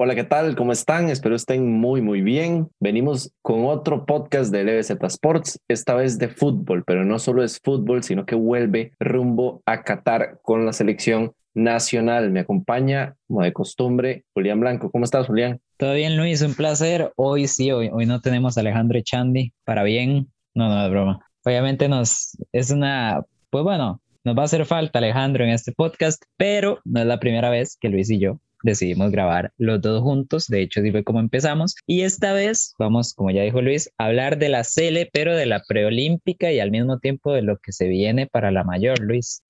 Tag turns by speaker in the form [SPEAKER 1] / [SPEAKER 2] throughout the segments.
[SPEAKER 1] Hola, ¿qué tal? ¿Cómo están? Espero estén muy, muy bien. Venimos con otro podcast de LBZ Sports, esta vez de fútbol, pero no solo es fútbol, sino que vuelve rumbo a Qatar con la selección nacional. Me acompaña, como de costumbre, Julián Blanco. ¿Cómo estás, Julián?
[SPEAKER 2] Todo bien, Luis, un placer. Hoy sí, hoy, hoy no tenemos a Alejandro Echandi para bien. No, no, es broma. Obviamente nos es una, pues bueno, nos va a hacer falta Alejandro en este podcast, pero no es la primera vez que Luis y yo decidimos grabar los dos juntos. De hecho, así fue como empezamos. Y esta vez vamos, como ya dijo Luis, a hablar de la Cele, pero de la preolímpica y al mismo tiempo de lo que se viene para la mayor, Luis.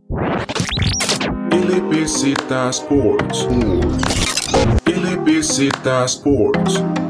[SPEAKER 2] Sports.
[SPEAKER 1] Sports.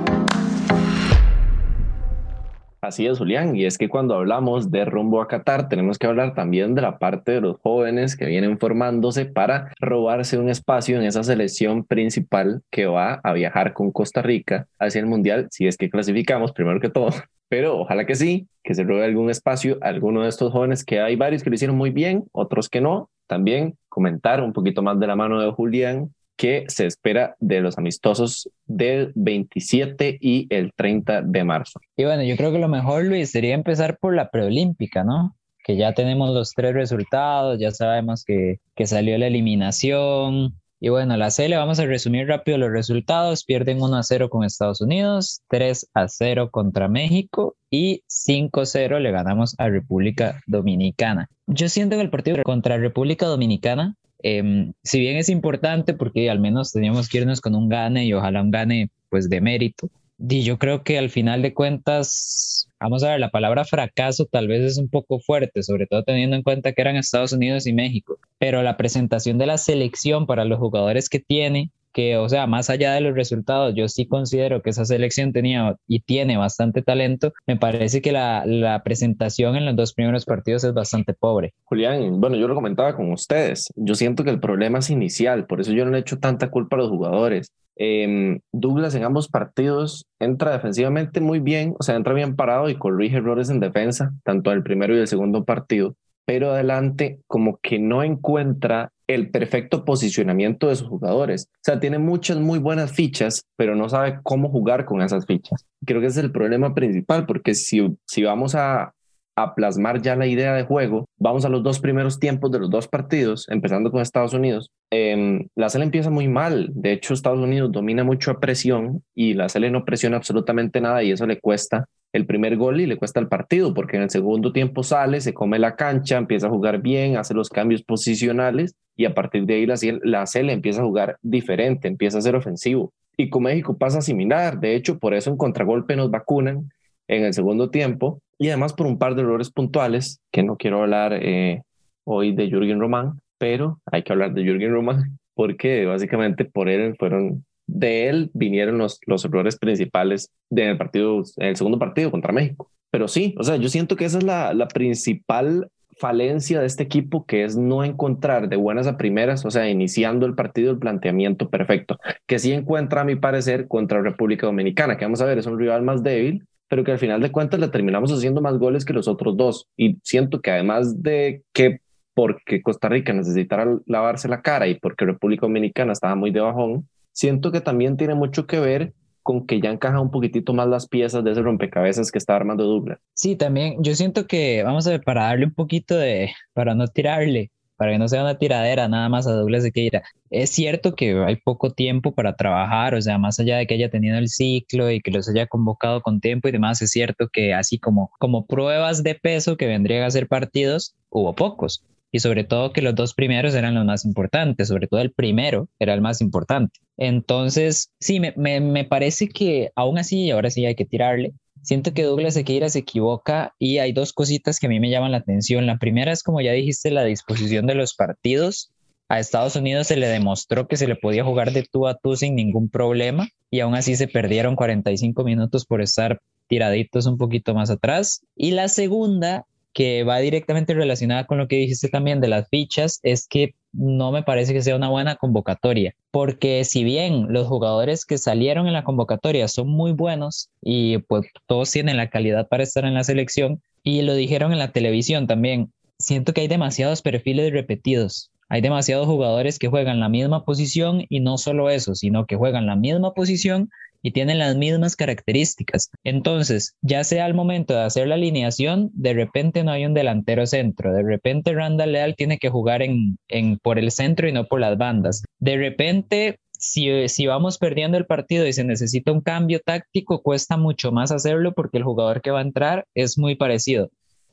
[SPEAKER 1] Así es, Julián, y es que cuando hablamos de rumbo a Qatar, tenemos que hablar también de la parte de los jóvenes que vienen formándose para robarse un espacio en esa selección principal que va a viajar con Costa Rica hacia el Mundial, si es que clasificamos, primero que todo. Pero ojalá que sí, que se robe algún espacio a alguno de estos jóvenes, que hay varios que lo hicieron muy bien, otros que no. También comentar un poquito más de la mano de Julián que se espera de los amistosos del 27 y el 30 de marzo.
[SPEAKER 2] Y bueno, yo creo que lo mejor, Luis, sería empezar por la preolímpica, ¿no? Que ya tenemos los tres resultados, ya sabemos que, que salió la eliminación. Y bueno, la le vamos a resumir rápido los resultados. Pierden 1 a 0 con Estados Unidos, 3 a 0 contra México y 5 a 0 le ganamos a República Dominicana. Yo siento que el partido contra República Dominicana Em, si bien es importante porque al menos teníamos que irnos con un gane y ojalá un gane pues de mérito, y yo creo que al final de cuentas, vamos a ver, la palabra fracaso tal vez es un poco fuerte, sobre todo teniendo en cuenta que eran Estados Unidos y México, pero la presentación de la selección para los jugadores que tiene que, o sea, más allá de los resultados, yo sí considero que esa selección tenía y tiene bastante talento. Me parece que la, la presentación en los dos primeros partidos es bastante pobre.
[SPEAKER 1] Julián, bueno, yo lo comentaba con ustedes. Yo siento que el problema es inicial, por eso yo no le echo tanta culpa a los jugadores. Eh, Douglas en ambos partidos entra defensivamente muy bien, o sea, entra bien parado y corrige errores en defensa, tanto en el primero y el segundo partido, pero adelante como que no encuentra el perfecto posicionamiento de sus jugadores. O sea, tiene muchas muy buenas fichas, pero no sabe cómo jugar con esas fichas. Creo que ese es el problema principal, porque si, si vamos a, a plasmar ya la idea de juego, vamos a los dos primeros tiempos de los dos partidos, empezando con Estados Unidos. Eh, la CL empieza muy mal. De hecho, Estados Unidos domina mucho a presión y la CL no presiona absolutamente nada y eso le cuesta el primer gol y le cuesta el partido, porque en el segundo tiempo sale, se come la cancha, empieza a jugar bien, hace los cambios posicionales y a partir de ahí la, la CL empieza a jugar diferente, empieza a ser ofensivo. Y con México pasa similar, de hecho, por eso en contragolpe nos vacunan en el segundo tiempo y además por un par de errores puntuales, que no quiero hablar eh, hoy de Jürgen Román, pero hay que hablar de Jürgen Román porque básicamente por él fueron de él vinieron los, los errores principales del partido, en el segundo partido contra México. Pero sí, o sea, yo siento que esa es la, la principal falencia de este equipo, que es no encontrar de buenas a primeras, o sea, iniciando el partido, el planteamiento perfecto, que sí encuentra, a mi parecer, contra República Dominicana, que vamos a ver, es un rival más débil, pero que al final de cuentas le terminamos haciendo más goles que los otros dos. Y siento que además de que porque Costa Rica necesitara lavarse la cara y porque República Dominicana estaba muy de bajón, siento que también tiene mucho que ver con que ya encaja un poquitito más las piezas de ese rompecabezas que está armando Douglas.
[SPEAKER 2] Sí, también yo siento que, vamos a ver, para darle un poquito de, para no tirarle, para que no sea una tiradera nada más a Douglas de Queira. Es cierto que hay poco tiempo para trabajar, o sea, más allá de que haya tenido el ciclo y que los haya convocado con tiempo y demás, es cierto que así como, como pruebas de peso que vendrían a ser partidos, hubo pocos y sobre todo que los dos primeros eran los más importantes, sobre todo el primero era el más importante. Entonces, sí, me, me, parece que aún así, ahora sí hay que tirarle, siento que Douglas Sequeira se equivoca y hay dos cositas que a mí me llaman la atención. La primera es, como ya dijiste, la disposición de los partidos. A Estados Unidos se le demostró que se le podía jugar de tú a tú sin ningún problema y aún así se perdieron 45 minutos por estar tiraditos un poquito más atrás. Y la segunda que va directamente relacionada con lo que dijiste también de las fichas, es que no me parece que sea una buena convocatoria, porque si bien los jugadores que salieron en la convocatoria son muy buenos y pues todos tienen la calidad para estar en la selección, y lo dijeron en la televisión también, siento que hay demasiados perfiles repetidos. hay demasiados jugadores que juegan la misma posición y no solo eso, sino que juegan la misma posición y tienen las mismas características. Entonces, ya sea al momento de hacer la alineación, de repente no hay un delantero centro, de repente Randall Leal tiene que jugar en, en, por el centro y no por las bandas. De repente si, si, vamos perdiendo el partido y se necesita un cambio táctico, cuesta mucho más hacerlo porque el jugador que va a entrar es muy parecido.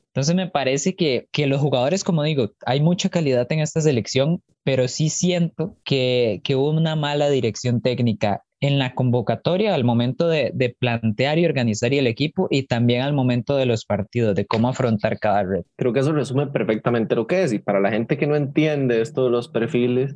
[SPEAKER 2] Entonces me parece que, que los jugadores, como digo, hay mucha calidad en esta selección, pero sí siento que, que hubo una mala dirección técnica en la convocatoria al momento de, plantear y organizar el equipo y también al momento de los partidos, de cómo afrontar cada red.
[SPEAKER 1] Creo que eso resume perfectamente lo que es y para la gente que no entiende esto de los perfiles,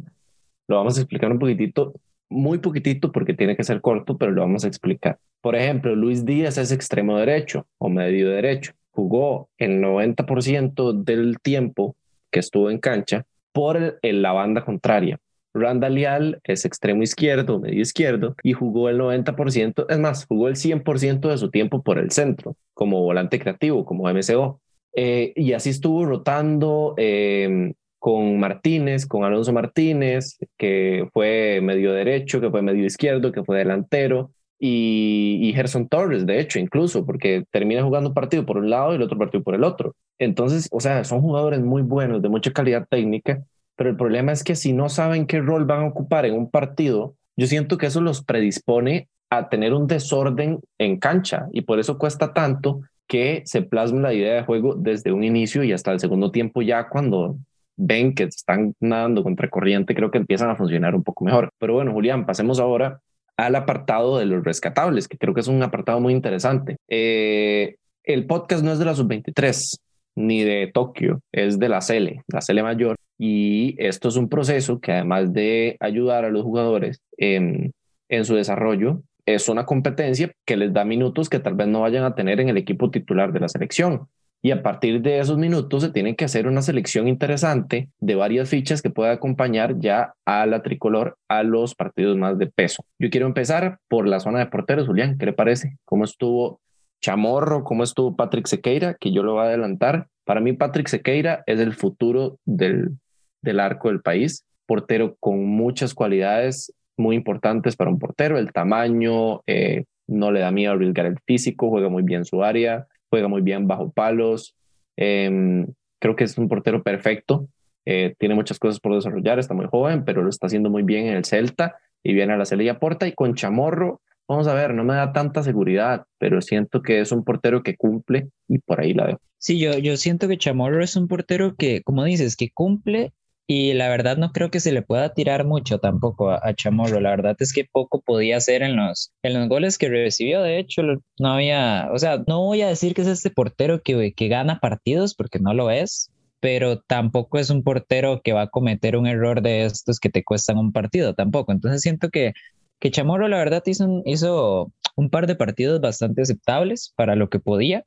[SPEAKER 1] lo vamos a explicar un poquitito, muy poquitito porque tiene que ser corto, pero lo vamos a explicar. Por ejemplo, Luis Díaz es extremo derecho o medio derecho. Jugó el 90% del tiempo que estuvo en cancha por el, la banda contraria. Randall Leal es extremo izquierdo, medio izquierdo, y jugó el 90%, es más, jugó el 100% de su tiempo por el centro, como volante creativo, como MCO. Eh, y así estuvo rotando eh, con Martínez, con Alonso Martínez, que fue medio derecho, que fue medio izquierdo, que fue delantero, y, y Gerson Torres, de hecho, incluso, porque termina jugando un partido por un lado y el otro partido por el otro. Entonces, o sea, son jugadores muy buenos, de mucha calidad técnica, pero el problema es que si no saben qué rol van a ocupar en un partido, yo siento que eso los predispone a tener un desorden en cancha y por eso cuesta tanto que se plasme la idea de juego desde un inicio y hasta el segundo tiempo ya cuando ven que están nadando contra corriente, creo que empiezan a funcionar un poco mejor. Pero bueno, Julián, pasemos ahora al apartado de los rescatables, que creo que es un apartado muy interesante. Eh, el podcast no es de la sub-23 ni de Tokio, es de la CL, la CL mayor. Y esto es un proceso que además de ayudar a los jugadores en, su desarrollo, es una competencia que les da minutos que tal vez no vayan a tener en el equipo titular de la selección y a partir de esos minutos se tiene que hacer una selección interesante de varias fichas que pueda acompañar ya a la tricolor a los partidos más de peso. Yo quiero empezar por la zona de porteros, Julián, ¿qué le parece? ¿Cómo estuvo Chamorro? ¿Cómo estuvo Patrick Sequeira? Que yo lo voy a adelantar. Para mí Patrick Sequeira es el futuro del, del arco del país, portero con muchas cualidades muy importantes para un portero, el tamaño, eh, no le da miedo arriesgar el físico, juega muy bien su área, juega muy bien bajo palos. Em, creo que es un portero perfecto. Eh, tiene muchas cosas por desarrollar, está muy joven, pero lo está haciendo muy bien en el Celta y viene a la Celta y aporta. Y con Chamorro, vamos a ver, no me da tanta seguridad, pero siento que es un portero que cumple y por ahí la veo.
[SPEAKER 2] Sí, yo, yo siento que Chamorro es un portero que, como dices, que cumple y la verdad no creo que se le pueda tirar mucho tampoco a, Chamorro. La verdad es que poco podía hacer en los, en los goles que recibió. De hecho, no había, o sea, no voy a decir que es este portero que, que gana partidos, porque no lo es, pero tampoco es un portero que va a cometer un error de estos que te cuestan un partido tampoco. Entonces siento que, que Chamorro la verdad hizo hizo un par de partidos bastante aceptables para lo que podía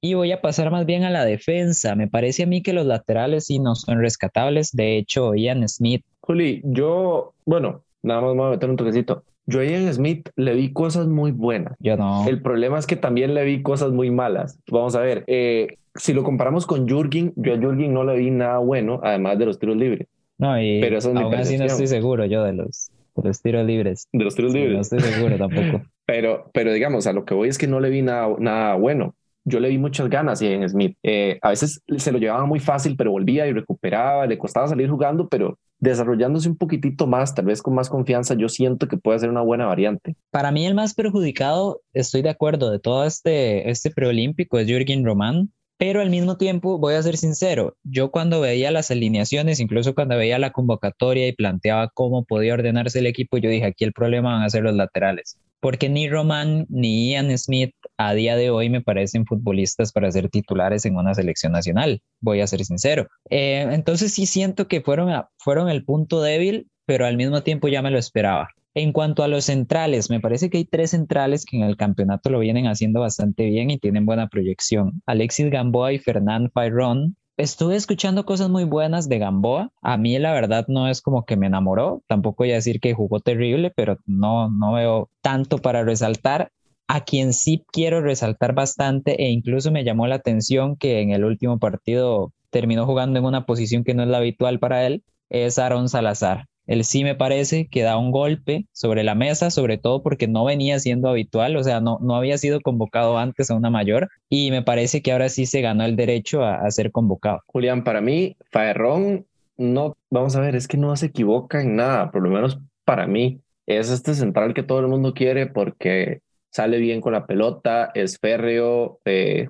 [SPEAKER 2] y voy a pasar más bien a la defensa. Me parece a mí que los laterales sí no son rescatables. De hecho, Ian Smith.
[SPEAKER 1] Juli, yo, bueno, nada más me voy a meter un toquecito. Yo a Ian Smith le vi cosas muy buenas.
[SPEAKER 2] Yo no.
[SPEAKER 1] El problema es que también le vi cosas muy malas. Vamos a ver, eh, si lo comparamos con Jurgen, yo a Jurgen no le vi nada bueno, además de los tiros libres.
[SPEAKER 2] No, y Pero eso es aún así no estoy seguro yo de los, de los tiros libres.
[SPEAKER 1] De los tiros libres. No
[SPEAKER 2] estoy seguro tampoco.
[SPEAKER 1] pero, pero digamos, a lo que voy es que no le vi nada, nada bueno yo le vi muchas ganas y en Smith. Eh, a veces se lo llevaba muy fácil, pero volvía y recuperaba, le costaba salir jugando, pero desarrollándose un poquitito más, tal vez con más confianza, yo siento que puede ser una buena variante.
[SPEAKER 2] Para mí el más perjudicado, estoy de acuerdo, de todo este, este preolímpico es Jürgen Román, pero al mismo tiempo, voy a ser sincero, yo cuando veía las alineaciones, incluso cuando veía la convocatoria y planteaba cómo podía ordenarse el equipo, yo dije, aquí el problema van a ser los laterales porque ni Roman ni Ian Smith a día de hoy me parecen futbolistas para ser titulares en una selección nacional, voy a ser sincero. Eh, entonces sí siento que fueron, fueron el punto débil, pero al mismo tiempo ya me lo esperaba. En cuanto a los centrales, me parece que hay tres centrales que en el campeonato lo vienen haciendo bastante bien y tienen buena proyección. Alexis Gamboa y Fernand Fayron estuve escuchando cosas muy buenas de Gamboa. A mí la verdad no es como que me enamoró. Tampoco voy a decir que jugó terrible, pero no, no veo tanto para resaltar. A quien sí quiero resaltar bastante e incluso me llamó la atención que en el último partido terminó jugando en una posición que no es la habitual para él, es Aaron Salazar. Él sí me parece que da un golpe sobre la mesa, sobre todo porque no venía siendo habitual, o sea, no, no había sido convocado antes a una mayor y me parece que ahora sí se ganó el derecho a, ser convocado.
[SPEAKER 1] Julián, para mí, Faerrón, no, vamos a ver, es que no se equivoca en nada, por lo menos para mí. Es este central que todo el mundo quiere porque sale bien con la pelota, es férreo, eh,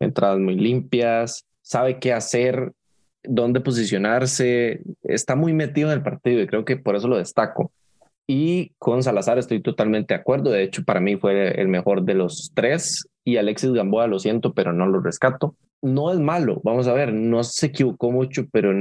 [SPEAKER 1] entradas muy limpias, sabe qué hacer, dónde posicionarse, está muy metido en el partido y creo que por eso lo destaco. Y con Salazar estoy totalmente de acuerdo, de hecho para mí fue el mejor de los tres y Alexis Gamboa lo siento, pero no lo rescato. No es malo, vamos a ver, no se equivocó mucho, pero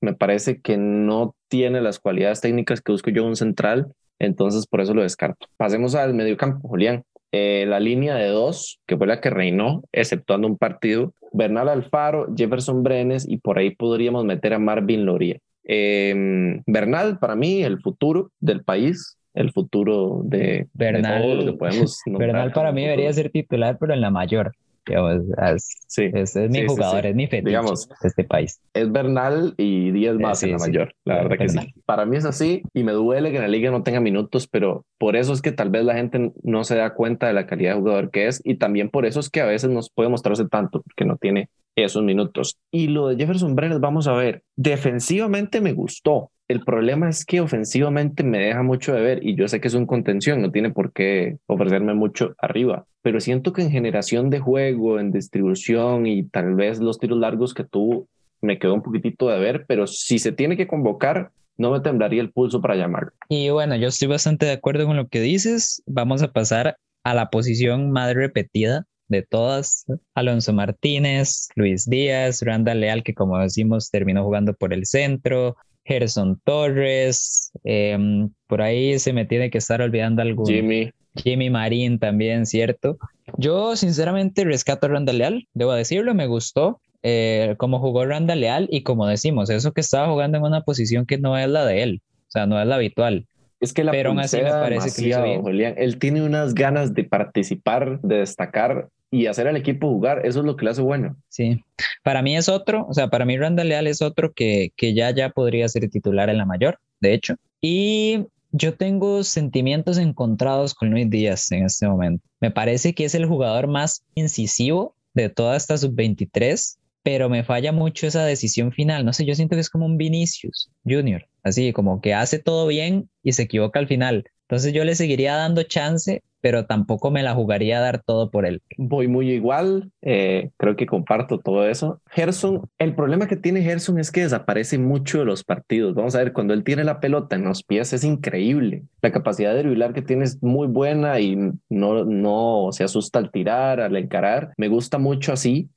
[SPEAKER 1] me parece que no tiene las cualidades técnicas que busco yo un central, entonces por eso lo descarto. Pasemos al mediocampo, Julián. Eh, la línea de dos, que fue la que reinó, exceptuando un partido, Bernal Alfaro, Jefferson Brenes y por ahí podríamos meter a Marvin Loria. Em, Bernal, para mí, el futuro del país, el futuro de,
[SPEAKER 2] Bernal,
[SPEAKER 1] que podemos
[SPEAKER 2] Bernal para mí debería ser titular, pero en la mayor es, mi jugador, es mi fetiche digamos, de este país.
[SPEAKER 1] Es Bernal y 10 más en la mayor, la verdad que sí. Para mí es así y me duele que en la liga no tenga minutos, pero por eso es que tal vez la gente no se da cuenta de la calidad de jugador que es y también por eso es que a veces nos puede mostrarse tanto, porque no tiene esos minutos. Y lo de Jefferson Brenes, vamos a ver, defensivamente me gustó, el problema es que ofensivamente me deja mucho de ver y yo sé que es un contención, no tiene por qué ofrecerme mucho arriba, pero siento que en generación de juego, en distribución y tal vez los tiros largos que tuvo, me quedó un poquitito de ver, pero si se tiene que convocar, no me temblaría el pulso para llamarlo.
[SPEAKER 2] Y bueno, yo estoy bastante de acuerdo con lo que dices. Vamos a pasar a la posición más repetida de todas. Alonso Martínez, Luis Díaz, Randa Leal, que como decimos terminó jugando por el centro, Gerson Torres, em, por ahí se me tiene que estar olvidando algún.
[SPEAKER 1] Jimmy.
[SPEAKER 2] Jimmy Marín también, ¿cierto? Yo sinceramente rescato a Randa Leal, debo decirlo, me gustó eh, cómo jugó Randa Leal y como decimos, eso que estaba jugando en una posición que no es la de él, o sea, no es la habitual.
[SPEAKER 1] Es que la Pero aún así me parece que Él tiene unas ganas de participar, de destacar y hacer al equipo jugar, eso es lo que le hace bueno.
[SPEAKER 2] Sí, para mí es otro, o sea, para mí Randall Leal es otro que, que ya, ya podría ser titular en la mayor, de hecho. Y yo tengo sentimientos encontrados con Luis Díaz en este momento. Me parece que es el jugador más incisivo de toda esta sub-23, pero me falla mucho esa decisión final. No sé, yo siento que es como un Vinicius Junior, así como que hace todo bien y se equivoca al final. Entonces yo le seguiría dando chance, pero tampoco me la jugaría a dar todo por él.
[SPEAKER 1] Voy muy igual, eh, creo que comparto todo eso. Gerson, el problema que tiene Gerson es que desaparece mucho de los partidos. Vamos a ver, cuando él tiene la pelota en los pies es increíble. La capacidad de driblar que tiene es muy buena y no, no se asusta al tirar, al encarar. Me gusta mucho así,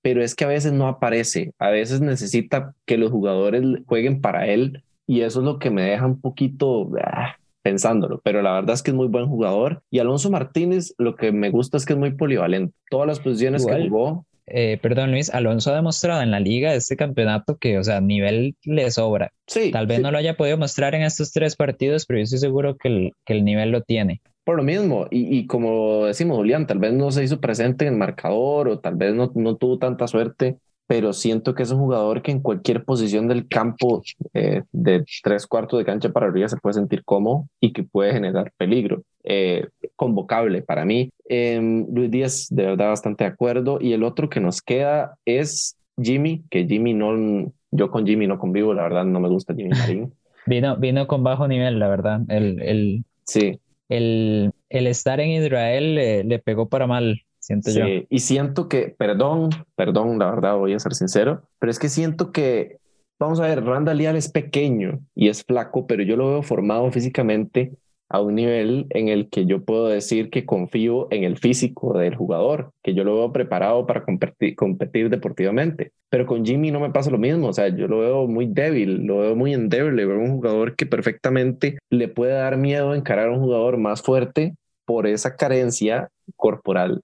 [SPEAKER 1] pero es que a veces no aparece. A veces necesita que los jugadores jueguen para él y eso es lo que me deja un poquito... Ah, pensándolo, pero la verdad es que es muy buen jugador. Y Alonso Martínez, lo que me gusta es que es muy polivalente. Todas las posiciones que jugó.
[SPEAKER 2] Eh, perdón, Luis, Alonso ha demostrado en la liga de este campeonato que, o sea, nivel le sobra.
[SPEAKER 1] Sí.
[SPEAKER 2] Tal vez no lo haya podido mostrar en estos tres partidos, pero yo estoy seguro que el, que el nivel lo tiene.
[SPEAKER 1] Por lo mismo, y, y, como decimos, Julián, tal vez no se hizo presente en el marcador o tal vez no, no tuvo tanta suerte pero siento que es un jugador que en cualquier posición del campo eh, de tres cuartos de cancha para arriba se puede sentir cómodo y que puede generar peligro. Eh, convocable para mí. Em, Luis Díaz, de verdad, bastante de acuerdo. Y el otro que nos queda es Jimmy, que Jimmy no, yo con Jimmy no convivo, la verdad no me gusta Jimmy Marín.
[SPEAKER 2] vino, vino con bajo nivel, la verdad. El, el,
[SPEAKER 1] sí.
[SPEAKER 2] el, el estar en Israel le pegó para mal siento yo.
[SPEAKER 1] Y siento que, perdón, perdón, la verdad voy a ser sincero, pero es que siento que, vamos a ver, Randall Leal es pequeño y es flaco, pero yo lo veo formado físicamente a un nivel en el que yo puedo decir que confío en el físico del jugador, que yo lo veo preparado para competir, competir deportivamente. Pero con Jimmy no me pasa lo mismo, o sea, yo lo veo muy débil, lo veo muy endeble, veo un jugador que perfectamente le puede dar miedo encarar a un jugador más fuerte por esa carencia corporal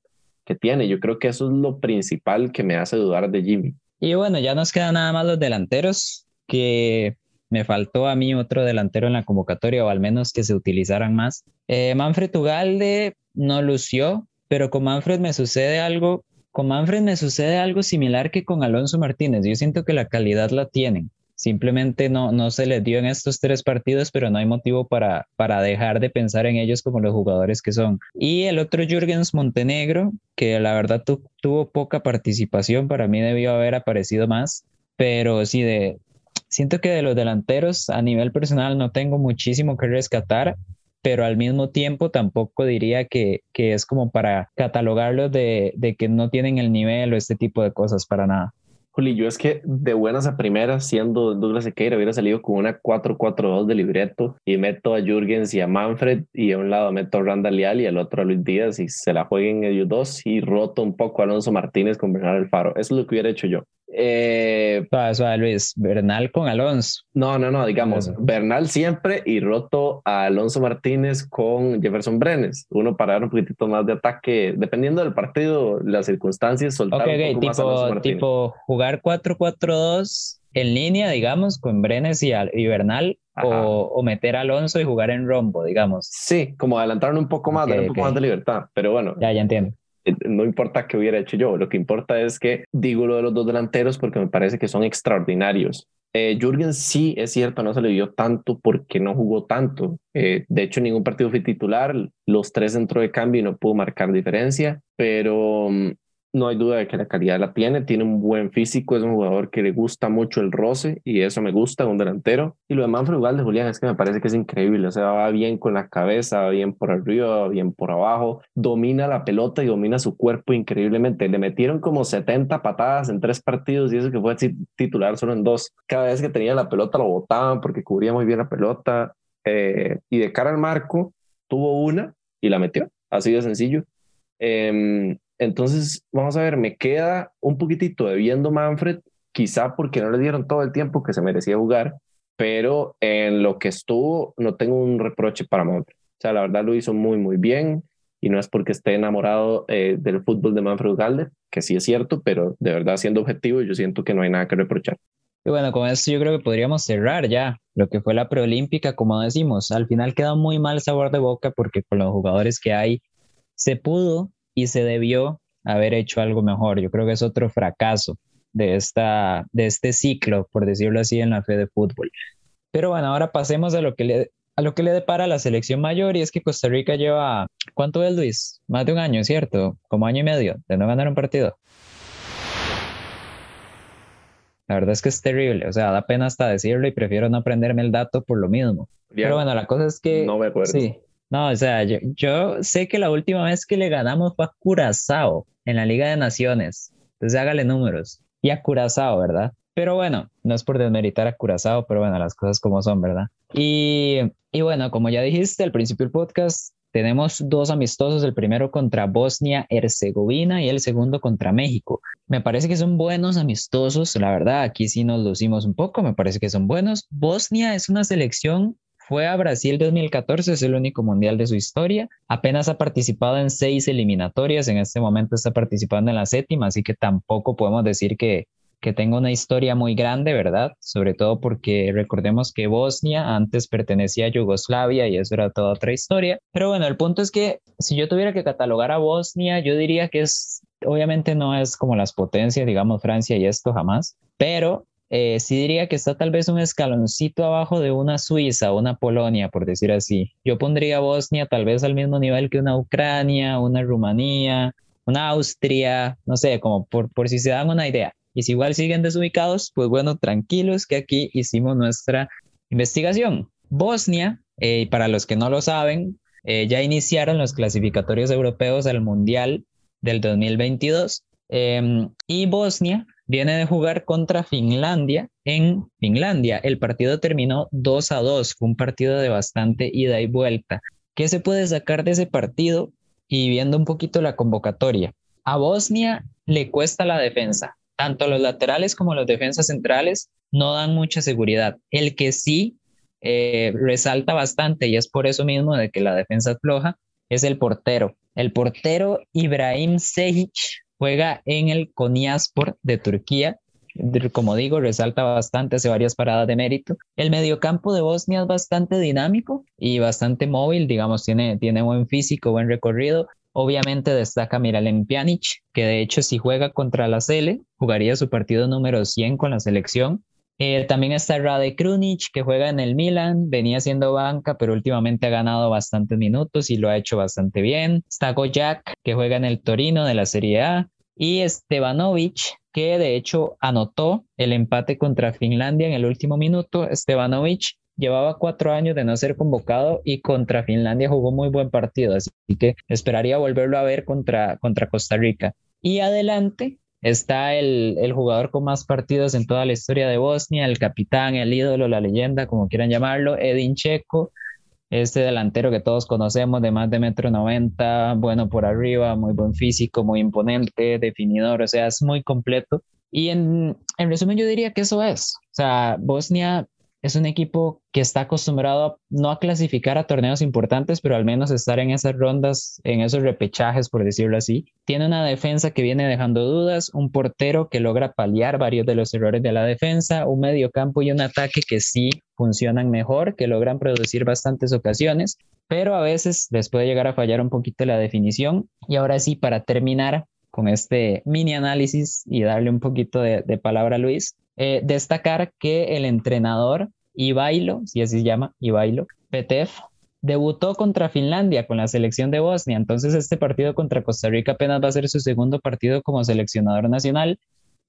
[SPEAKER 1] tiene. Yo creo que eso es lo principal que me hace dudar de Jimmy.
[SPEAKER 2] Y bueno, ya nos quedan nada más los delanteros, que me faltó a mí otro delantero en la convocatoria, o al menos que se utilizaran más. Eh, Manfred Ugalde no lució, pero con Manfred me sucede algo, con Manfred me sucede algo similar que con Alonso Martínez. Yo siento que la calidad la tienen. Simplemente no, no se les dio en estos tres partidos, pero no hay motivo para, para dejar de pensar en ellos como los jugadores que son. Y el otro Jürgens Montenegro, que la verdad tuvo poca participación, para mí debió haber aparecido más, pero sí, de, siento que de los delanteros a nivel personal no tengo muchísimo que rescatar pero al mismo tiempo tampoco diría que, que es como para catalogarlos de, de, que no tienen el nivel o este tipo de cosas para nada.
[SPEAKER 1] Juli, yo es que de buenas a primeras, siendo Douglas Sequeira, hubiera salido con una 4-4-2 de libreto y meto a Jürgens y a Manfred y a un lado meto a Randa Leal y al otro a Luis Díaz y se la jueguen ellos dos y roto un poco a Alonso Martínez con Bernal Alfaro. Eso es lo que hubiera hecho yo.
[SPEAKER 2] Eh, suave, Luis, Bernal con Alonso.
[SPEAKER 1] No, no, no, digamos, Bernal siempre y roto a Alonso Martínez con Jefferson Brenes. Uno para dar un poquitito más de ataque, dependiendo del partido, las circunstancias, soltar
[SPEAKER 2] un poco tipo, más tipo jugar 4-4-2 en línea, digamos, con Brenes y, y Bernal, o, o, meter a Alonso y jugar en rombo, digamos.
[SPEAKER 1] Sí, como adelantaron un poco más, dar un poco más de libertad, pero bueno.
[SPEAKER 2] Ya, ya entiendo.
[SPEAKER 1] Eh, no importa qué hubiera hecho yo, lo que importa es que digo lo de los dos delanteros porque me parece que son extraordinarios. Eh, Jürgen sí, es cierto, no se le dio tanto porque no jugó tanto. Eh, de hecho, ningún partido fue titular, los tres entró de cambio y no pudo marcar diferencia, pero mm, no hay duda de que la calidad la tiene, tiene un buen físico, es un jugador que le gusta mucho el roce y eso me gusta, un delantero. Y lo de Manfred de Julián, es que me parece que es increíble, o sea, va bien con la cabeza, va bien por arriba, va bien por abajo, domina la pelota y domina su cuerpo increíblemente. Le metieron como 70 patadas en tres partidos y eso que fue titular solo en dos. Cada vez que tenía la pelota lo botaban porque cubría muy bien la pelota eh, y de cara al marco tuvo una y la metió, así de sencillo. Eh, entonces, vamos a ver, me queda un poquitito de viendo Manfred, quizá porque no le dieron todo el tiempo que se merecía jugar, pero en lo que estuvo no tengo un reproche para Manfred. O sea, la verdad lo hizo muy, muy bien y no es porque esté enamorado eh, del fútbol de Manfred Galde, que sí es cierto, pero de verdad siendo objetivo yo siento que no hay nada que reprochar.
[SPEAKER 2] Y bueno, con esto yo creo que podríamos cerrar ya lo que fue la preolímpica, como decimos, al final queda muy mal sabor de boca porque con los jugadores que hay se pudo y se debió haber hecho algo mejor. Yo creo que es otro fracaso de, esta, de este ciclo, por decirlo así, en la fe de fútbol. Pero bueno, ahora pasemos a lo que le, a lo que le depara la selección mayor y es que Costa Rica lleva, ¿cuánto es Luis? Más de un año, ¿cierto? Como año y medio de no ganar un partido. La verdad es que es terrible, o sea, da pena hasta decirlo y prefiero no aprenderme el dato por lo mismo. Pero bueno, la cosa es que...
[SPEAKER 1] No me acuerdo.
[SPEAKER 2] Sí, no, o sea, yo, sé que la última vez que le ganamos fue a Curazao en la Liga de Naciones. Entonces hágale números. Y a Curazao, ¿verdad? Pero bueno, no es por desmeritar a Curazao, pero bueno, las cosas como son, ¿verdad? Y, y bueno, como ya dijiste al principio del podcast, tenemos dos amistosos, el primero contra Bosnia-Herzegovina y el segundo contra México. Me parece que son buenos amistosos, la verdad, aquí sí nos lucimos un poco, me parece que son buenos. Bosnia es una selección fue a Brasil 2014, es el único mundial de su historia. Apenas ha participado en seis eliminatorias, en este momento está participando en la séptima, así que tampoco podemos decir que, que tenga una historia muy grande, ¿verdad? Sobre todo porque recordemos que Bosnia antes pertenecía a Yugoslavia y eso era toda otra historia. Pero bueno, el punto es que si yo tuviera que catalogar a Bosnia, yo diría que es, obviamente no es como las potencias, digamos Francia y esto jamás, pero eh, sí diría que está tal vez un escaloncito abajo de una Suiza, una Polonia, por decir así. Yo pondría Bosnia tal vez al mismo nivel que una Ucrania, una Rumanía, una Austria, no sé, como por, por si se dan una idea. Y si igual siguen desubicados, pues bueno, tranquilos que aquí hicimos nuestra investigación. Bosnia, eh, para los que no lo saben, eh, ya iniciaron los clasificatorios europeos al Mundial del 2022 em, y Bosnia viene de jugar contra Finlandia en Finlandia. El partido terminó 2 a 2, fue un partido de bastante ida y vuelta. ¿Qué se puede sacar de ese partido? Y viendo un poquito la convocatoria. A Bosnia le cuesta la defensa. Tanto los laterales como los defensas centrales no dan mucha seguridad. El que sí eh, resalta bastante, y es por eso mismo de que la defensa es floja, es el portero. El portero Ibrahim Sejic Juega en el Konyaspor de Turquía. Como digo, resalta bastante, hace varias paradas de mérito. El mediocampo de Bosnia es bastante dinámico y bastante móvil, digamos, tiene, tiene buen físico, buen recorrido. Obviamente destaca Miralem Pjanic, que de hecho si juega contra la Sele, jugaría su partido número 100 con la selección. Eh, también está Rade Krunic, que juega en el Milan, venía siendo banca, pero últimamente ha ganado bastantes minutos y lo ha hecho bastante bien. Está Gojak, que juega en el Torino de la Serie A. Y Stevanovic, que de hecho anotó el empate contra Finlandia en el último minuto. Stevanovic llevaba cuatro años de no ser convocado y contra Finlandia jugó muy buen partido, así que esperaría volverlo a ver contra, contra Costa Rica. Y adelante Está el, el, jugador con más partidos en toda la historia de Bosnia, el capitán, el ídolo, la leyenda, como quieran llamarlo, Edin Checo, este delantero que todos conocemos de más de metro noventa, bueno por arriba, muy buen físico, muy imponente, definidor, o sea, es muy completo. Y en, en resumen yo diría que eso es. O sea, Bosnia es un equipo que está acostumbrado no a clasificar a torneos importantes, pero al menos estar en esas rondas, en esos repechajes, por decirlo así. Tiene una defensa que viene dejando dudas, un portero que logra paliar varios de los errores de la defensa, un mediocampo y un ataque que sí funcionan mejor, que logran producir bastantes ocasiones, pero a veces les puede llegar a fallar un poquito la definición. Y ahora sí, para terminar con este mini análisis y darle un poquito de, de palabra a Luis, eh, destacar que el entrenador Ibailo, si así se llama, Ibailo, Petef, debutó contra Finlandia con la selección de Bosnia. Entonces este partido contra Costa Rica apenas va a ser su segundo partido como seleccionador nacional,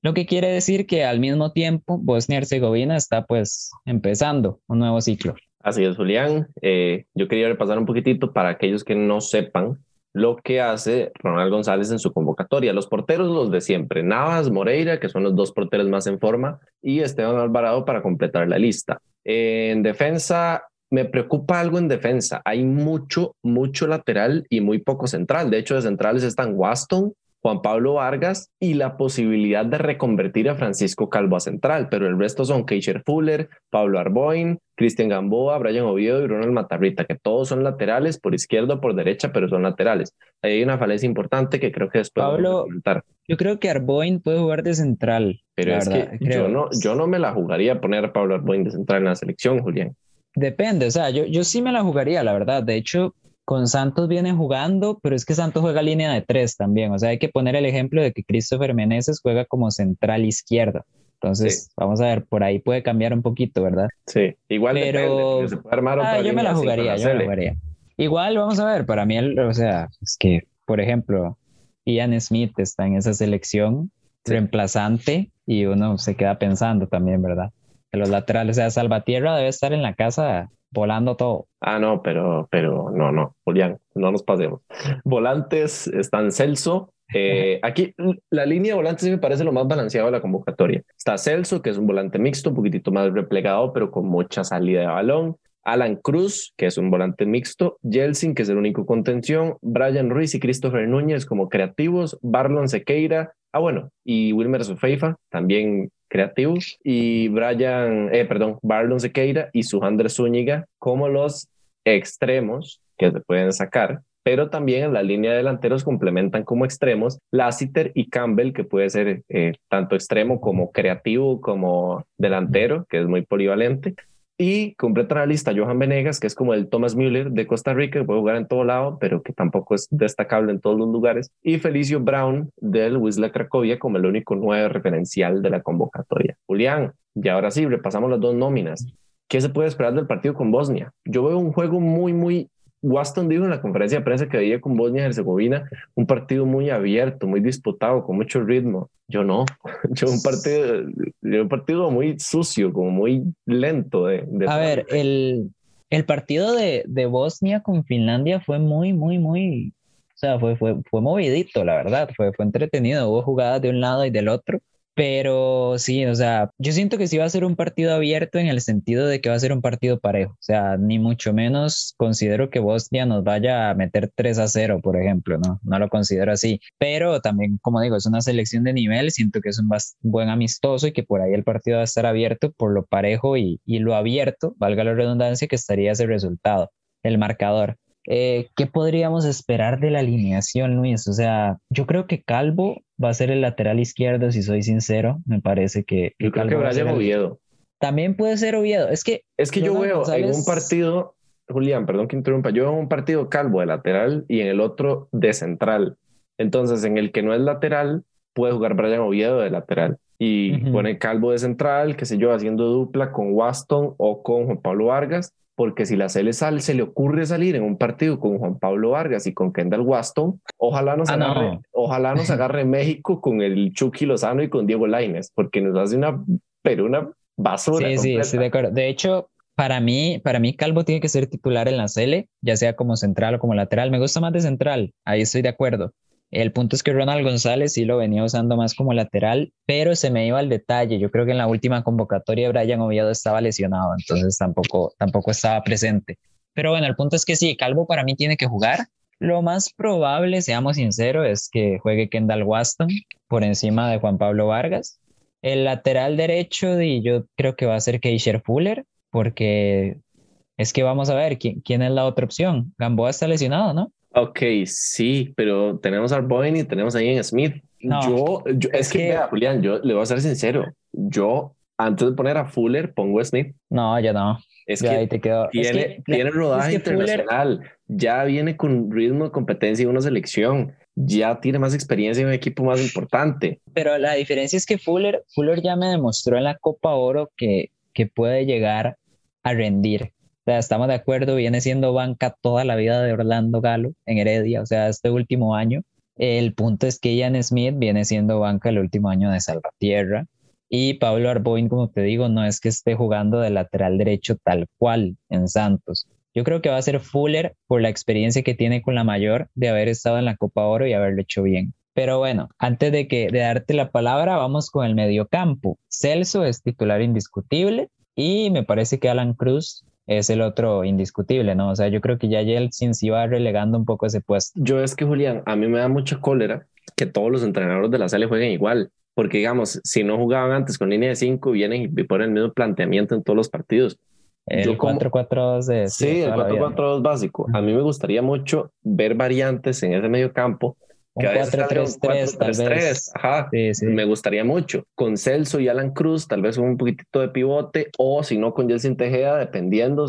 [SPEAKER 2] lo que quiere decir que al mismo tiempo Bosnia y Herzegovina está pues empezando un nuevo ciclo.
[SPEAKER 1] Así es, Julián. Eh, yo quería repasar un poquitito para aquellos que no sepan lo que hace Ronald González en su convocatoria. Los porteros, los de siempre, Navas, Moreira, que son los dos porteros más en forma, y Esteban Alvarado para completar la lista. En defensa, me preocupa algo en defensa. Hay mucho, mucho lateral y muy poco central. De hecho, de centrales están Waston, Juan Pablo Vargas y la posibilidad de reconvertir a Francisco Calvo a central, pero el resto son Keisher Fuller, Pablo Arboin, Cristian Gamboa, Brian Oviedo y Ronald Matarrita, que todos son laterales por izquierda o por derecha, pero son laterales. Ahí hay una falencia importante que creo que después
[SPEAKER 2] Pablo, vamos a comentar. Yo creo que Arboin puede jugar de central.
[SPEAKER 1] Pero es que yo no, yo no me la jugaría a poner a Pablo Arboin de central en la selección, Julián.
[SPEAKER 2] Depende, o sea, yo, yo sí me la jugaría, la verdad. De hecho, con Santos viene jugando, pero es que Santos juega línea de tres también. O sea, hay que poner el ejemplo de que Christopher Meneses juega como central izquierda. Entonces, vamos a ver, por ahí puede cambiar un poquito, ¿verdad?
[SPEAKER 1] Sí, igual pero se puede armar
[SPEAKER 2] ah, yo me la jugaría, yo me la jugaría. Igual, vamos a ver, para mí, o sea, es que, por ejemplo, Ian Smith está en esa selección reemplazante y uno se queda pensando también, ¿verdad? Que los laterales, o sea, Salvatierra debe estar en la casa volando todo.
[SPEAKER 1] Ah, no, pero, pero no, no, Julián, no nos pasemos. Volantes están Celso. Eh, aquí la línea de volantes me parece lo más balanceado de la convocatoria. Está Celso, que es un volante mixto, un poquitito más replegado, pero con mucha salida de balón. Alan Cruz, que es un volante mixto, Jelsin, que es el único contención, Brian Ruiz y Christopher Núñez como creativos, Barlon Sequeira, ah bueno, y Wilmer Sofeifa, también creativos, y Brian, eh, perdón, Barlon Sequeira y Sujander Zúñiga como los extremos que se pueden sacar, pero también en la línea de delanteros complementan como extremos Lassiter y Campbell, que puede ser eh, tanto extremo como creativo como delantero, que es muy polivalente. Y completa la lista Johan Venegas, que es como el Thomas Müller de Costa Rica, que puede jugar en todo lado, pero que tampoco es destacable en todos los lugares. Y Felicio Brown del Wisla Cracovia como el único nuevo referencial de la convocatoria. Julián, y ahora sí, repasamos las dos nóminas. ¿Qué se puede esperar del partido con Bosnia? Yo veo un juego muy, muy Waston dijo en la conferencia de prensa que veía con Bosnia y Herzegovina un partido muy abierto, muy disputado, con mucho ritmo. Yo no, yo un partido, un partido muy sucio, como muy lento. De,
[SPEAKER 2] A ver, el, el partido de, de, Bosnia con Finlandia fue muy, muy, muy, o sea, fue, fue, fue movidito, la verdad, fue, fue entretenido, hubo jugadas de un lado y del otro. Pero sí, o sea, yo siento que sí va a ser un partido abierto en el sentido de que va a ser un partido parejo. O sea, ni mucho menos considero que Bosnia nos vaya a meter 3 a 0, por ejemplo, ¿no? No lo considero así. Pero también, como digo, es una selección de nivel. Siento que es un buen amistoso y que por ahí el partido va a estar abierto por lo parejo y, y lo abierto, valga la redundancia, que estaría ese resultado, el marcador. Eh, ¿Qué podríamos esperar de la alineación, Luis? O sea, yo creo que Calvo va a ser el lateral izquierdo, si soy sincero. Me parece que.
[SPEAKER 1] Yo creo que Brian Oviedo.
[SPEAKER 2] También puede ser Oviedo. Es que.
[SPEAKER 1] Es que yo veo en un partido, Julián, perdón que interrumpa, yo veo un partido Calvo de lateral y en el otro de central. Entonces, en el que no es lateral, puede jugar Brian Oviedo de lateral. y pone Calvo de central, qué sé yo, haciendo dupla con Waston o con Juan Pablo Vargas, porque si la Cele sale, se le ocurre salir en un partido con Juan Pablo Vargas y con Kendall Waston, ojalá nos, ah, agarre, ojalá nos agarre México con el Chucky Lozano y con Diego Laines, porque nos hace una, pero una basura.
[SPEAKER 2] Sí, sí, sí, de acuerdo. De hecho, para mí, para mí Calvo tiene que ser titular en la Cele, ya sea como central o como lateral. Me gusta más de central, ahí estoy de acuerdo. El punto es que Ronald González sí lo venía usando más como lateral, pero se me iba al detalle. Yo creo que en la última convocatoria Brian Oviedo estaba lesionado, entonces tampoco, tampoco estaba presente. Pero bueno, el punto es que sí, Calvo para mí tiene que jugar. Lo más probable, seamos sinceros, es que juegue Kendall Waston por encima de Juan Pablo Vargas. El lateral derecho, y yo creo que va a ser Keisher Fuller, porque es que vamos a ver quién, quién es la otra opción. Gamboa está lesionado, ¿no?
[SPEAKER 1] Ok, sí, pero tenemos a Arboin y tenemos a Ian Smith. yo, es, que, vea, Julián, yo le voy a ser sincero. Yo, antes de poner a Fuller, pongo a Smith.
[SPEAKER 2] No, ya no.
[SPEAKER 1] Es que, te tiene, tiene rodaje internacional, ya viene con ritmo de competencia en una selección, ya tiene más experiencia en un equipo más importante.
[SPEAKER 2] Pero la diferencia es que Fuller, Fuller ya me demostró en la Copa Oro que, que puede llegar a rendir estamos de acuerdo, viene siendo banca toda la vida de Orlando Galo en Heredia, o sea, este último año. El punto es que Ian Smith viene siendo banca el último año de Salvatierra. Y Pablo Arboin, como te digo, no es que esté jugando de lateral derecho tal cual en Santos. Yo creo que va a ser Fuller por la experiencia que tiene con la mayor de haber estado en la Copa Oro y haberlo hecho bien. Pero bueno, antes de que de darte la palabra, vamos con el mediocampo. Celso es titular indiscutible y me parece que Alan Cruz es el otro indiscutible, ¿no? O sea, yo creo que ya Yeltsin se iba relegando un poco ese puesto.
[SPEAKER 1] Yo es que, Julián, a mí me da mucha cólera que todos los entrenadores de la sala jueguen igual, porque digamos, si no jugaban antes con línea de 5, vienen y ponen el mismo planteamiento en todos los partidos.
[SPEAKER 2] El 4-4-2
[SPEAKER 1] Sí, el 4-4-2 básico. A mí me gustaría mucho ver variantes en ese medio campo
[SPEAKER 2] un 4-3-3, tal vez.
[SPEAKER 1] Ajá, me gustaría mucho. Con Celso y Alan Cruz, tal vez un poquitito de pivote, o si no, con Jelsin Tejeda, dependiendo,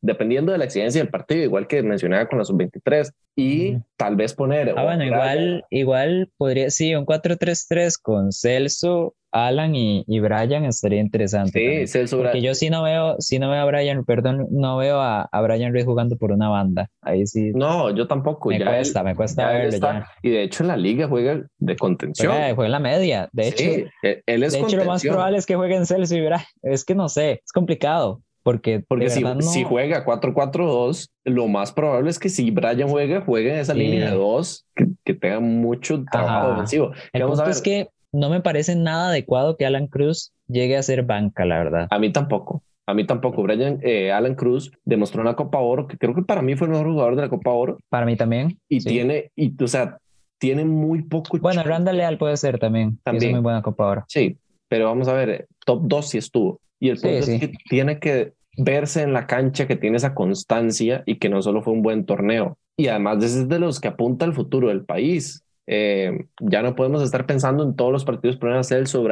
[SPEAKER 1] dependiendo de la exigencia del partido, igual que mencionaba con la sub-23. Y tal vez poner.
[SPEAKER 2] Ah, bueno, igual, igual podría, sí, un 4-3-3 con Celso, Alan y, y Brian estaría interesante. Sí, Porque yo sí no veo, sí no veo a Brian, perdón, no veo a, a, Brian Ruiz jugando por una banda. Ahí sí.
[SPEAKER 1] No, yo tampoco.
[SPEAKER 2] Me cuesta, me cuesta verlo ya.
[SPEAKER 1] Y de hecho en la liga juega de contención.
[SPEAKER 2] Juega, en la media. De hecho,
[SPEAKER 1] e, él es
[SPEAKER 2] de hecho, lo más probable es que juegue en Celso y Brian. Es que no sé, es complicado. Porque,
[SPEAKER 1] porque si, si, juega 4-4-2, lo más probable es que si Brian juega, juegue en esa línea de dos, que, que tenga mucho trabajo ofensivo.
[SPEAKER 2] El punto es que no me parece nada adecuado que Alan Cruz llegue a ser banca, la verdad.
[SPEAKER 1] A mí tampoco. A mí tampoco. Brian, eh, Alan Cruz demostró una Copa Oro que creo que para mí fue el mejor jugador de la Copa Oro.
[SPEAKER 2] Para mí también.
[SPEAKER 1] Y tiene, y, o sea, tiene muy poco.
[SPEAKER 2] Bueno, Randall Leal puede ser también. También. muy buena Copa Oro.
[SPEAKER 1] Sí, pero vamos a ver, top 2 sí estuvo. Y el punto es que tiene que verse en la cancha que tiene esa constancia y que no solo fue un buen torneo. Y además es de los que apunta al futuro del país. Eh, ya no podemos estar pensando en todos los partidos poner a Celso,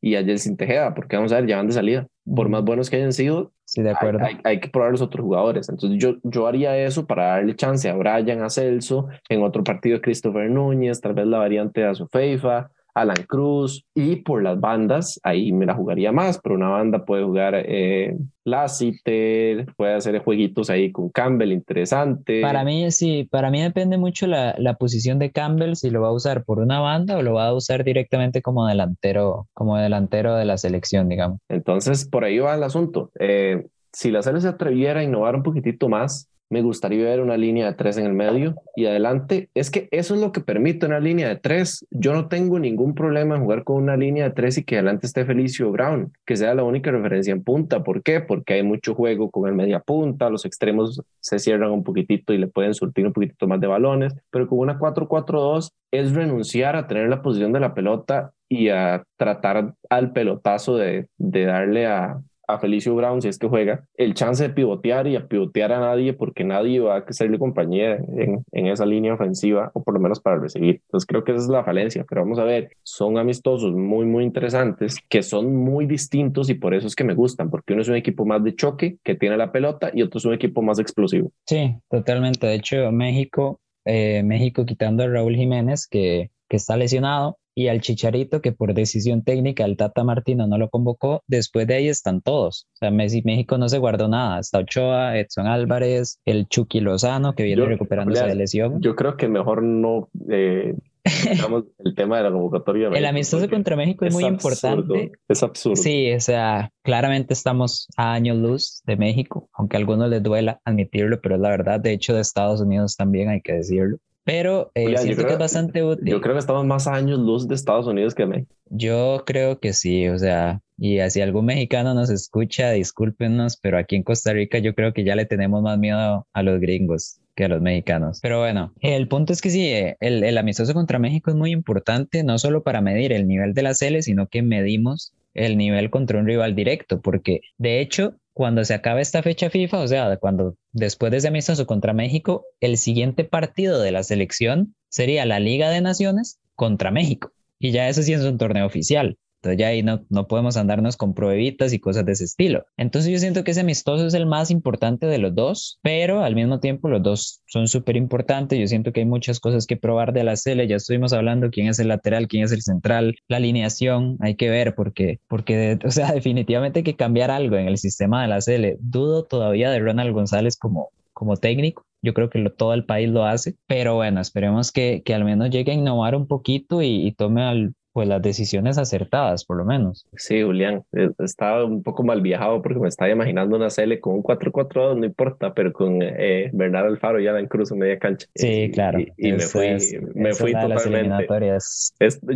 [SPEAKER 1] y a Jelsin Tejeda, porque vamos a ver, ya van de salida. Por más buenos que hayan sido,
[SPEAKER 2] sí, de acuerdo.
[SPEAKER 1] Hay, que probar los otros jugadores. Entonces yo, yo haría eso para darle chance a Brian, a Celso, en otro partido Christopher Núñez, tal vez la variante de Azufeifa, Alan Cruz y por las bandas, ahí me la jugaría más, pero una banda puede jugar eh, Lassiter, puede hacer jueguitos ahí con Campbell interesante.
[SPEAKER 2] Para mí, sí, para mí depende mucho la, la, posición de Campbell, si lo va a usar por una banda o lo va a usar directamente como delantero, como delantero de la selección, digamos.
[SPEAKER 1] Entonces, por ahí va el asunto. Eh, si la selección se atreviera a innovar un poquitito más, me gustaría ver una línea de tres en el medio y adelante. Es que eso es lo que permite una línea de tres. Yo no tengo ningún problema en jugar con una línea de tres y que adelante esté Felicio Brown, que sea la única referencia en punta. ¿Por qué? Porque hay mucho juego con el media punta, los extremos se cierran un poquitito y le pueden surtir un poquitito más de balones, pero con una 4-4-2 es renunciar a tener la posición de la pelota y a tratar al pelotazo de, de darle a, a Felicio Brown, si es que juega, el chance de pivotear y a pivotear a nadie porque nadie va a hacerle compañía en, en, esa línea ofensiva o por lo menos para recibir. Entonces creo que esa es la falencia, pero vamos a ver, son amistosos muy, muy interesantes que son muy distintos y por eso es que me gustan, porque uno es un equipo más de choque que tiene la pelota y otro es un equipo más explosivo.
[SPEAKER 2] Sí, totalmente. De hecho, México, eh, México quitando a Raúl Jiménez, que, que está lesionado, y al Chicharito, que por decisión técnica el Tata Martino no lo convocó, después de ahí están todos. O sea, Messi, México no se guardó nada. Está Ochoa, Edson Álvarez, el Chucky Lozano, que viene recuperándose de lesión.
[SPEAKER 1] Yo creo que mejor no eh, el tema de la convocatoria.
[SPEAKER 2] el amistoso contra México es, muy importante.
[SPEAKER 1] Es absurdo.
[SPEAKER 2] Sí, o sea, claramente estamos a años luz de México, aunque a algunos les duela admitirlo, pero es la verdad. De hecho, de Estados Unidos también hay que decirlo. Pero eh, siento que es bastante útil.
[SPEAKER 1] Yo creo que estamos más años luz de Estados Unidos que de México.
[SPEAKER 2] Yo creo que sí, o sea, y si algún mexicano nos escucha, discúlpenos, pero aquí en Costa Rica yo creo que ya le tenemos más miedo a los gringos que a los mexicanos. Pero bueno, el punto es que sí, el, el amistoso contra México es muy importante, no solo para medir el nivel de la Cele, sino que medimos el nivel contra un rival directo, porque de hecho cuando se acabe esta fecha FIFA, o sea, cuando después de ese amistoso contra México, el siguiente partido de la selección sería la Liga de Naciones contra México. Y ya eso sí es un torneo oficial. Entonces ya ahí no, no podemos andarnos con pruebitas y cosas de ese estilo. Entonces yo siento que ese amistoso es el más importante de los dos, pero al mismo tiempo los dos son súper importantes. Yo siento que hay muchas cosas que probar de la Cele. Ya estuvimos hablando quién es el lateral, quién es el central, la alineación. Hay que ver porque, porque o sea, definitivamente hay que cambiar algo en el sistema de la Cele. Dudo todavía de Ronald González como, como técnico. Yo creo que todo el país lo hace, pero bueno, esperemos que, que al menos llegue a innovar un poquito y, y tome al, pues las decisiones acertadas, por lo menos.
[SPEAKER 1] Sí, Julián, eh, estaba un poco mal viajado porque me estaba imaginando una CL con un 4-4-2, no importa, pero con eh, Bernardo Alfaro y Alan Cruz en media cancha.
[SPEAKER 2] Sí, claro.
[SPEAKER 1] Y, me fui, me fui totalmente.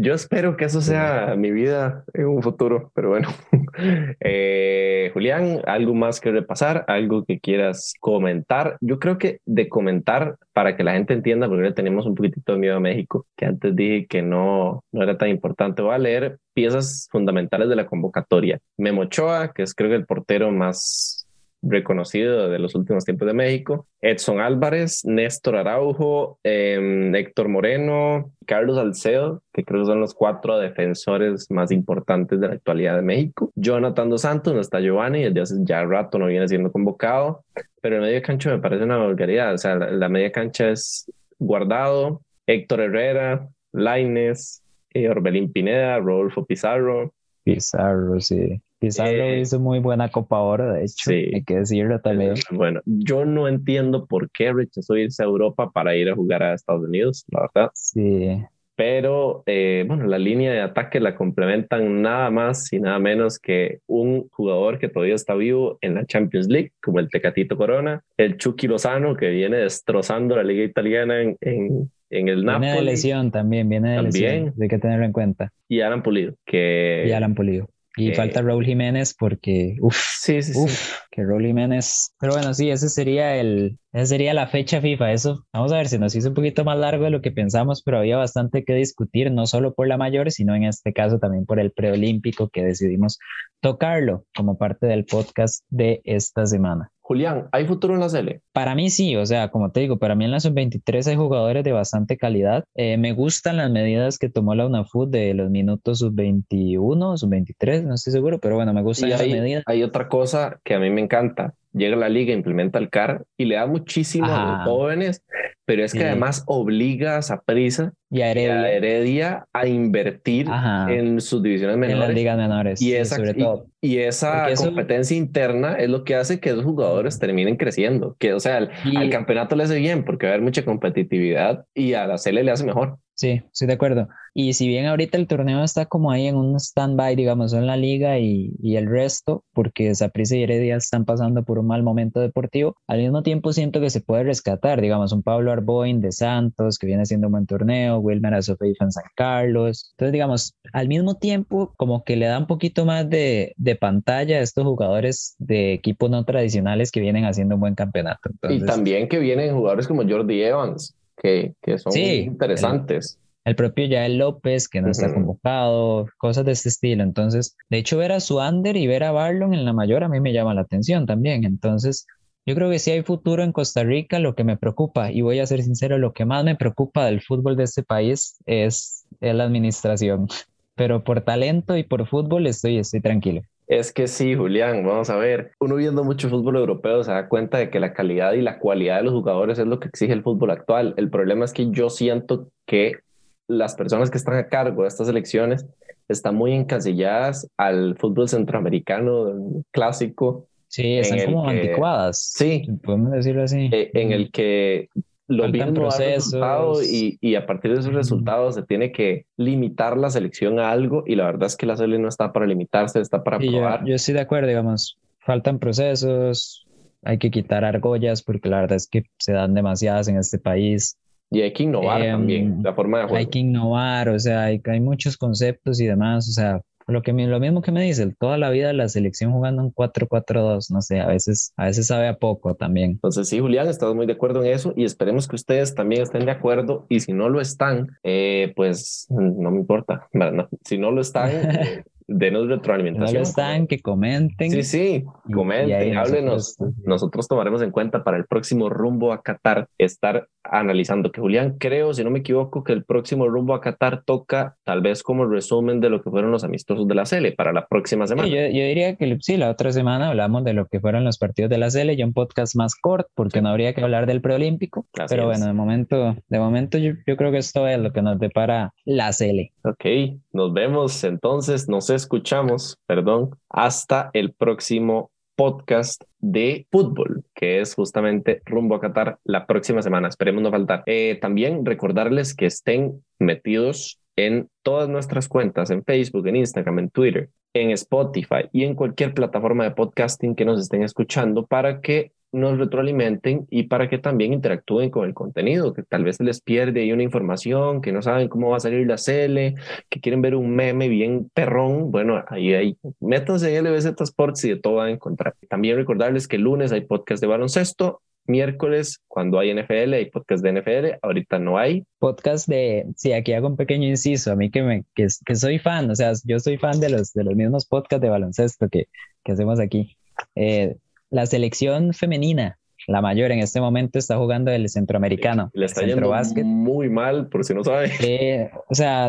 [SPEAKER 1] yo espero que eso sea mi vida en un futuro, pero bueno. eh, Julián, ¿algo más que repasar? ¿Algo que quieras comentar? Yo creo que de comentar, para que la gente entienda, porque tenemos un poquitito de miedo a México, que antes dije que no, no era tan importante. Voy a leer piezas fundamentales de la convocatoria. Memo Ochoa, que es creo que el portero más reconocido de los últimos tiempos de México, Edson Álvarez, Néstor Araujo, em, Héctor Moreno, Carlos Alcedo, que creo que son los cuatro defensores más importantes de la actualidad de México, Jonathan Dos Santos, no está Giovanni, desde hace ya rato no viene siendo convocado, pero el medio cancha me parece una vulgaridad, o sea, la, media cancha es guardado, Héctor Herrera, Laines, eh, Orbelín Pineda, Rodolfo Pizarro.
[SPEAKER 2] Pizarro, sí. Pizarro eh, hizo muy buena Copa ahora, de hecho, sí. hay que decirlo también.
[SPEAKER 1] Bueno, yo no entiendo por qué rechazó irse a Europa para ir a jugar a Estados Unidos, la verdad.
[SPEAKER 2] Sí.
[SPEAKER 1] Pero, eh, bueno, la línea de ataque la complementan nada más y nada menos que un jugador que todavía está vivo en la Champions League, como el Tecatito Corona, el Chucky Lozano, que viene destrozando la liga italiana en, en en el Napoli.
[SPEAKER 2] Viene de lesión también, viene de también. lesión. Hay que tenerlo en cuenta.
[SPEAKER 1] Y Alan Pulido, que...
[SPEAKER 2] Y Alan Pulido. Y falta Raúl Jiménez porque, uff,
[SPEAKER 1] sí, sí,
[SPEAKER 2] sí. que Raúl Jiménez. Pero bueno, sí, ese sería el, esa sería la fecha FIFA. Eso, vamos a ver, si nos hizo un poquito más largo de lo que pensamos, pero había bastante que discutir, no solo por la mayor, sino en este caso también por el preolímpico que decidimos tocarlo como parte del podcast de esta semana.
[SPEAKER 1] Julián, ¿hay futuro en la Cele?
[SPEAKER 2] Para mí sí, o sea, como te digo, para mí en la sub-23 hay jugadores de bastante calidad. Eh, me gustan las medidas que tomó la UNAFUT de los minutos sub-21, sub-23, no estoy seguro, pero bueno, me gustan las medidas.
[SPEAKER 1] Hay otra cosa que a mí me encanta. Llega la liga, implementa el CAR y le da muchísimo a los jóvenes, pero es que además obliga a prisa
[SPEAKER 2] y a
[SPEAKER 1] Heredia, a, invertir en sus divisiones menores. En
[SPEAKER 2] las ligas menores.
[SPEAKER 1] Y esa, sobre todo. Y, esa competencia interna es lo que hace que esos jugadores terminen creciendo. Que, o sea, al, al campeonato le hace bien porque va a haber mucha competitividad y a la CL le hace mejor.
[SPEAKER 2] Sí, estoy de acuerdo. Y si bien ahorita el torneo está como ahí en un stand-by, digamos, en la liga y, y el resto, porque Saprissa y Heredia están pasando por un mal momento deportivo, al mismo tiempo siento que se puede rescatar, digamos, un Pablo Arboin de Santos, que viene haciendo un buen torneo, Wilmer Azofeifa en San Carlos. Entonces, digamos, al mismo tiempo, como que le da un poquito más de, de pantalla a estos jugadores de equipos no tradicionales que vienen haciendo un buen campeonato.
[SPEAKER 1] y también que vienen jugadores como Jordi Evans que, que son interesantes.
[SPEAKER 2] El, propio Yael López, que no está convocado, cosas de este estilo. Entonces, de hecho, ver a Suander y ver a Barlon en la mayor a mí me llama la atención también. Entonces, yo creo que si hay futuro en Costa Rica, lo que me preocupa, y voy a ser sincero, lo que más me preocupa del fútbol de este país es, es la administración. Pero por talento y por fútbol estoy, estoy tranquilo.
[SPEAKER 1] Es que sí, Julián, vamos a ver. Uno viendo mucho fútbol europeo se da cuenta de que la calidad y la cualidad de los jugadores es lo que exige el fútbol actual. El problema es que yo siento que las personas que están a cargo de estas elecciones están muy encasilladas al fútbol centroamericano clásico.
[SPEAKER 2] Sí, están como anticuadas.
[SPEAKER 1] Sí.
[SPEAKER 2] Podemos decirlo así.
[SPEAKER 1] Eh, en el que lo no resultado y, y, a partir de esos resultados se tiene que limitar la selección a algo y la verdad es que la selección no está para limitarse, está para probar.
[SPEAKER 2] Yo, yo estoy de acuerdo, digamos, faltan procesos, hay que quitar argollas porque la verdad es que se dan demasiadas en este país.
[SPEAKER 1] Y hay que innovar también, em, la forma de juego.
[SPEAKER 2] Hay que innovar, o sea, hay, hay muchos conceptos y demás, o sea, lo, que, lo mismo que me dice, toda la vida la selección jugando un 4-4-2, no sé, a veces, a veces sabe a poco también.
[SPEAKER 1] Entonces sí, Julián, estamos muy de acuerdo en eso y esperemos que ustedes también estén de acuerdo y si no lo están, eh, pues no me importa, si no lo están... Eh, denos retroalimentación.
[SPEAKER 2] No están, que comenten.
[SPEAKER 1] Sí, sí, comenten, háblenos. Nosotros, tomaremos en cuenta para el próximo rumbo a Qatar estar analizando que Julián, creo, si no me equivoco, que el próximo rumbo a Qatar toca tal vez como resumen de lo que fueron los amistosos de la Sele para la próxima semana.
[SPEAKER 2] yo, diría que sí, la otra semana hablamos de lo que fueron los partidos de la Sele, ya un podcast más corto, porque no habría que hablar del preolímpico. pero bueno, de momento, de momento yo, yo creo que esto es lo que nos depara la Sele.
[SPEAKER 1] Ok, nos vemos entonces, no sé escuchamos, perdón, hasta el próximo podcast de fútbol, que es justamente rumbo a Qatar la próxima semana. Esperemos no faltar. Eh, también recordarles que estén metidos en todas nuestras cuentas, en Facebook, en Instagram, en Twitter, en Spotify y en cualquier plataforma de podcasting que nos estén escuchando para que nos retroalimenten y para que también interactúen con el contenido, que tal vez se les pierde ahí una información, que no saben cómo va a salir la CL, que quieren ver un meme bien perrón, bueno, ahí hay, métanse en LBZ Sports y de todo van a encontrar. También recordarles que el lunes hay podcast de baloncesto, miércoles, cuando hay NFL, hay podcast de NFL, ahorita no hay.
[SPEAKER 2] Podcast de, sí, aquí hago un pequeño inciso, a mí que, me, que, que soy fan, o sea, yo soy fan de los, de los mismos podcasts de baloncesto que, que hacemos aquí. Eh, la selección femenina, la mayor en este momento, está jugando el centroamericano.
[SPEAKER 1] Le está yendo muy mal, por si no sabe.
[SPEAKER 2] Eh, o sea,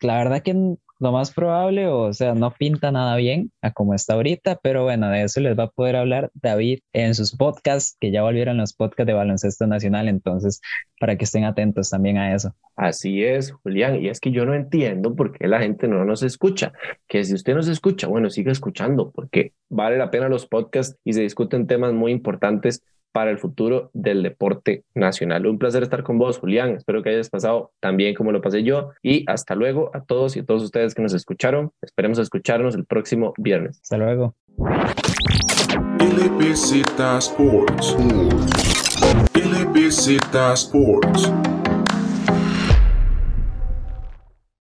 [SPEAKER 2] la verdad que lo más probable, o sea, no pinta nada bien a como está ahorita, pero bueno, de eso les va a poder hablar David en sus podcasts, que ya volvieron los podcasts de baloncesto nacional, entonces, para que estén atentos también a eso.
[SPEAKER 1] Así es, Julián, y es que yo no entiendo por qué la gente no nos escucha, que si usted nos escucha, bueno, siga escuchando, porque vale la pena los podcasts y se discuten temas muy importantes para el futuro del deporte nacional. Un placer estar con vos, Julián. Espero que hayas pasado tan bien como lo pasé yo. Y hasta luego a todos y a todos ustedes que nos escucharon. Esperemos escucharnos el próximo viernes.
[SPEAKER 2] Hasta luego.
[SPEAKER 3] Sports. Sports.